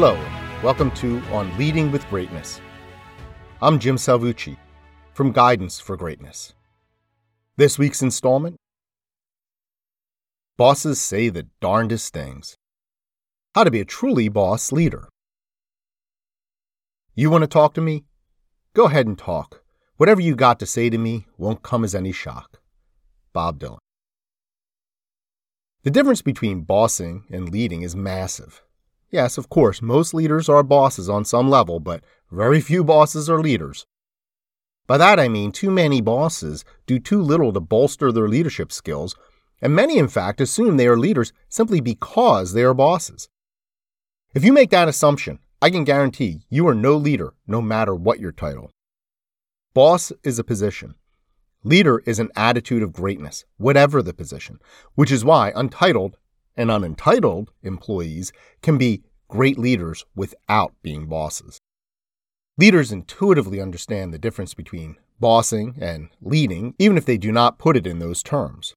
Hello, welcome to On Leading with Greatness. I'm Jim Salvucci from Guidance for Greatness. This week's installment Bosses say the darndest things. How to be a truly boss leader. You want to talk to me? Go ahead and talk. Whatever you got to say to me won't come as any shock. Bob Dylan. The difference between bossing and leading is massive. Yes, of course, most leaders are bosses on some level, but very few bosses are leaders. By that I mean too many bosses do too little to bolster their leadership skills, and many, in fact, assume they are leaders simply because they are bosses. If you make that assumption, I can guarantee you are no leader, no matter what your title. Boss is a position. Leader is an attitude of greatness, whatever the position, which is why untitled and unentitled employees can be great leaders without being bosses. Leaders intuitively understand the difference between bossing and leading, even if they do not put it in those terms.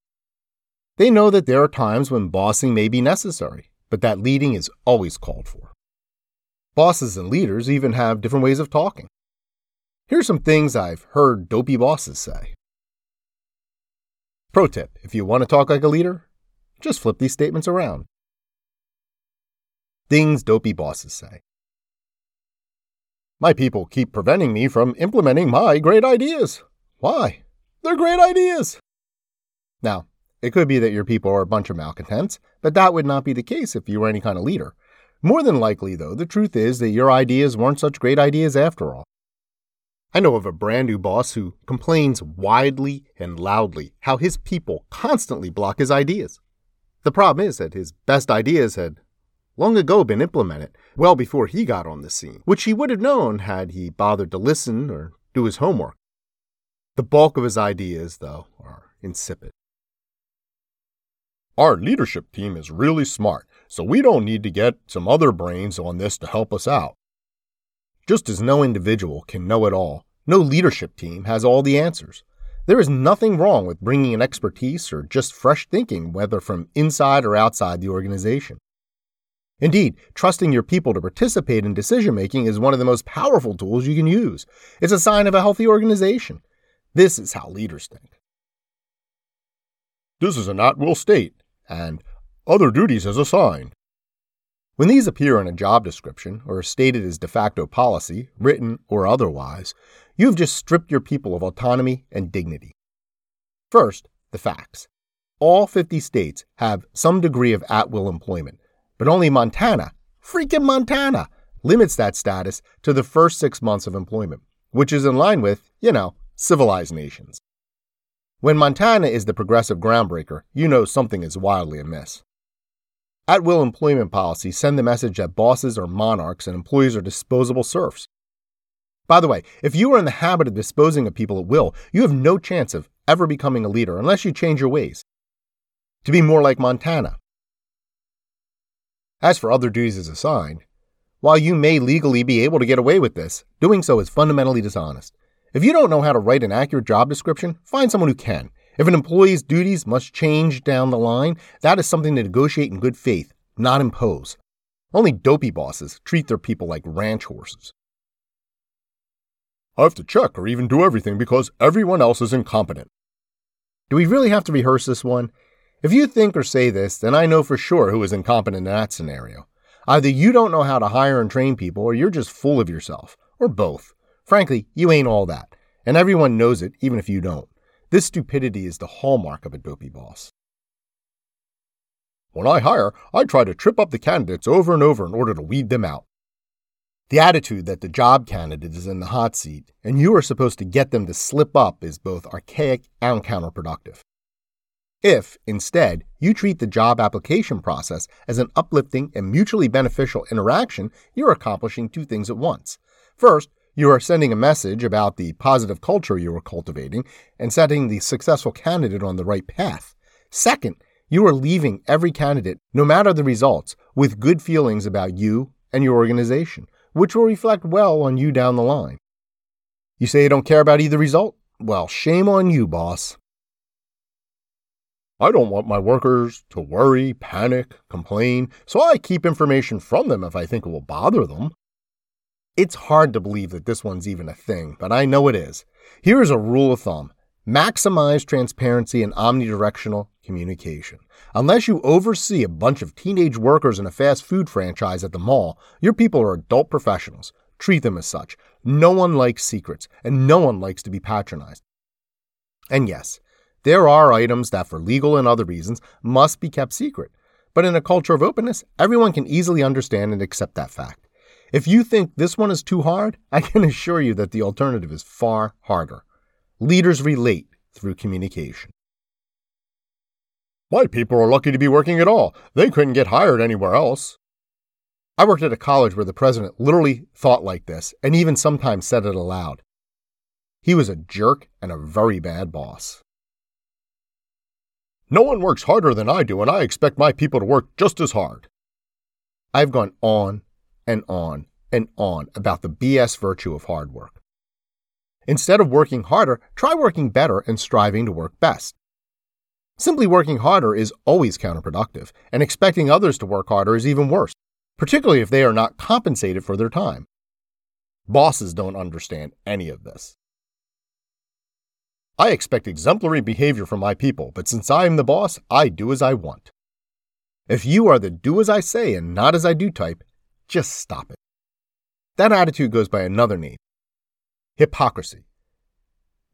They know that there are times when bossing may be necessary, but that leading is always called for. Bosses and leaders even have different ways of talking. Here's some things I've heard dopey bosses say. Pro tip if you want to talk like a leader, just flip these statements around. Things dopey bosses say. My people keep preventing me from implementing my great ideas. Why? They're great ideas. Now, it could be that your people are a bunch of malcontents, but that would not be the case if you were any kind of leader. More than likely, though, the truth is that your ideas weren't such great ideas after all. I know of a brand new boss who complains widely and loudly how his people constantly block his ideas. The problem is that his best ideas had long ago been implemented, well before he got on the scene, which he would have known had he bothered to listen or do his homework. The bulk of his ideas, though, are insipid. Our leadership team is really smart, so we don't need to get some other brains on this to help us out. Just as no individual can know it all, no leadership team has all the answers. There is nothing wrong with bringing in expertise or just fresh thinking, whether from inside or outside the organization. Indeed, trusting your people to participate in decision making is one of the most powerful tools you can use. It's a sign of a healthy organization. This is how leaders think. This is an at will state, and other duties as assigned. When these appear in a job description or are stated as de facto policy, written or otherwise, you have just stripped your people of autonomy and dignity. First, the facts. All 50 states have some degree of at will employment, but only Montana, freaking Montana, limits that status to the first six months of employment, which is in line with, you know, civilized nations. When Montana is the progressive groundbreaker, you know something is wildly amiss. At will employment policies send the message that bosses are monarchs and employees are disposable serfs. By the way, if you are in the habit of disposing of people at will, you have no chance of ever becoming a leader unless you change your ways. To be more like Montana. As for other duties as assigned, while you may legally be able to get away with this, doing so is fundamentally dishonest. If you don't know how to write an accurate job description, find someone who can. If an employee's duties must change down the line, that is something to negotiate in good faith, not impose. Only dopey bosses treat their people like ranch horses. I have to check or even do everything because everyone else is incompetent. Do we really have to rehearse this one? If you think or say this, then I know for sure who is incompetent in that scenario. Either you don't know how to hire and train people, or you're just full of yourself, or both. Frankly, you ain't all that, and everyone knows it, even if you don't. This stupidity is the hallmark of a dopey boss. When I hire, I try to trip up the candidates over and over in order to weed them out. The attitude that the job candidate is in the hot seat and you are supposed to get them to slip up is both archaic and counterproductive. If, instead, you treat the job application process as an uplifting and mutually beneficial interaction, you're accomplishing two things at once. First, you are sending a message about the positive culture you are cultivating and setting the successful candidate on the right path. Second, you are leaving every candidate, no matter the results, with good feelings about you and your organization, which will reflect well on you down the line. You say you don't care about either result? Well, shame on you, boss. I don't want my workers to worry, panic, complain, so I keep information from them if I think it will bother them. It's hard to believe that this one's even a thing, but I know it is. Here is a rule of thumb maximize transparency and omnidirectional communication. Unless you oversee a bunch of teenage workers in a fast food franchise at the mall, your people are adult professionals. Treat them as such. No one likes secrets, and no one likes to be patronized. And yes, there are items that, for legal and other reasons, must be kept secret. But in a culture of openness, everyone can easily understand and accept that fact. If you think this one is too hard, I can assure you that the alternative is far harder. Leaders relate through communication. My people are lucky to be working at all. They couldn't get hired anywhere else. I worked at a college where the president literally thought like this and even sometimes said it aloud. He was a jerk and a very bad boss. No one works harder than I do, and I expect my people to work just as hard. I've gone on and on and on about the BS virtue of hard work. Instead of working harder, try working better and striving to work best. Simply working harder is always counterproductive, and expecting others to work harder is even worse, particularly if they are not compensated for their time. Bosses don't understand any of this. I expect exemplary behavior from my people, but since I am the boss, I do as I want. If you are the do as I say and not as I do type, just stop it. That attitude goes by another name hypocrisy.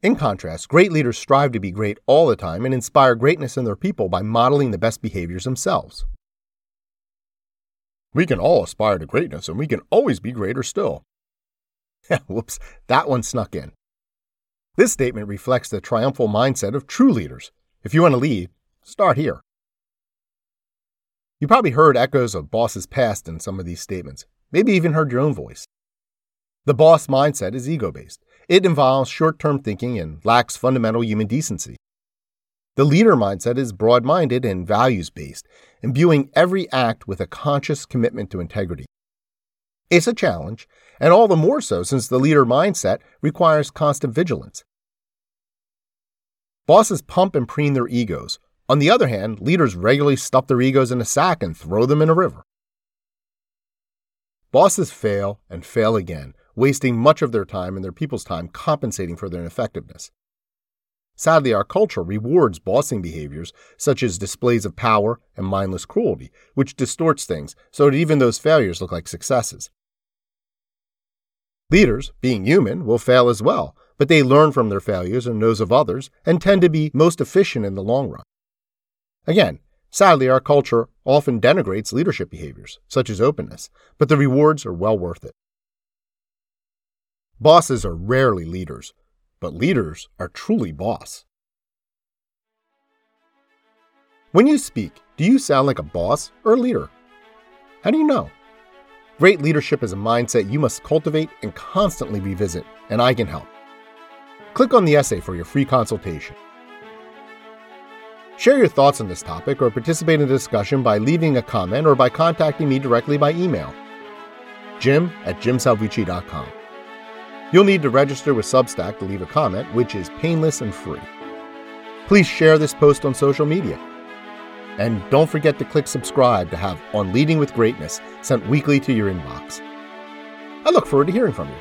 In contrast, great leaders strive to be great all the time and inspire greatness in their people by modeling the best behaviors themselves. We can all aspire to greatness, and we can always be greater still. Whoops, that one snuck in. This statement reflects the triumphal mindset of true leaders. If you want to lead, start here. You probably heard echoes of bosses past in some of these statements, maybe even heard your own voice. The boss mindset is ego based. It involves short term thinking and lacks fundamental human decency. The leader mindset is broad minded and values based, imbuing every act with a conscious commitment to integrity. It's a challenge, and all the more so since the leader mindset requires constant vigilance. Bosses pump and preen their egos. On the other hand, leaders regularly stuff their egos in a sack and throw them in a river. Bosses fail and fail again, wasting much of their time and their people's time compensating for their ineffectiveness. Sadly, our culture rewards bossing behaviors such as displays of power and mindless cruelty, which distorts things so that even those failures look like successes. Leaders, being human, will fail as well, but they learn from their failures and those of others and tend to be most efficient in the long run. Again, sadly, our culture often denigrates leadership behaviors, such as openness, but the rewards are well worth it. Bosses are rarely leaders, but leaders are truly boss. When you speak, do you sound like a boss or a leader? How do you know? Great leadership is a mindset you must cultivate and constantly revisit, and I can help. Click on the essay for your free consultation. Share your thoughts on this topic or participate in the discussion by leaving a comment or by contacting me directly by email. Jim at jimsalvucci.com. You'll need to register with Substack to leave a comment, which is painless and free. Please share this post on social media. And don't forget to click subscribe to have On Leading with Greatness sent weekly to your inbox. I look forward to hearing from you.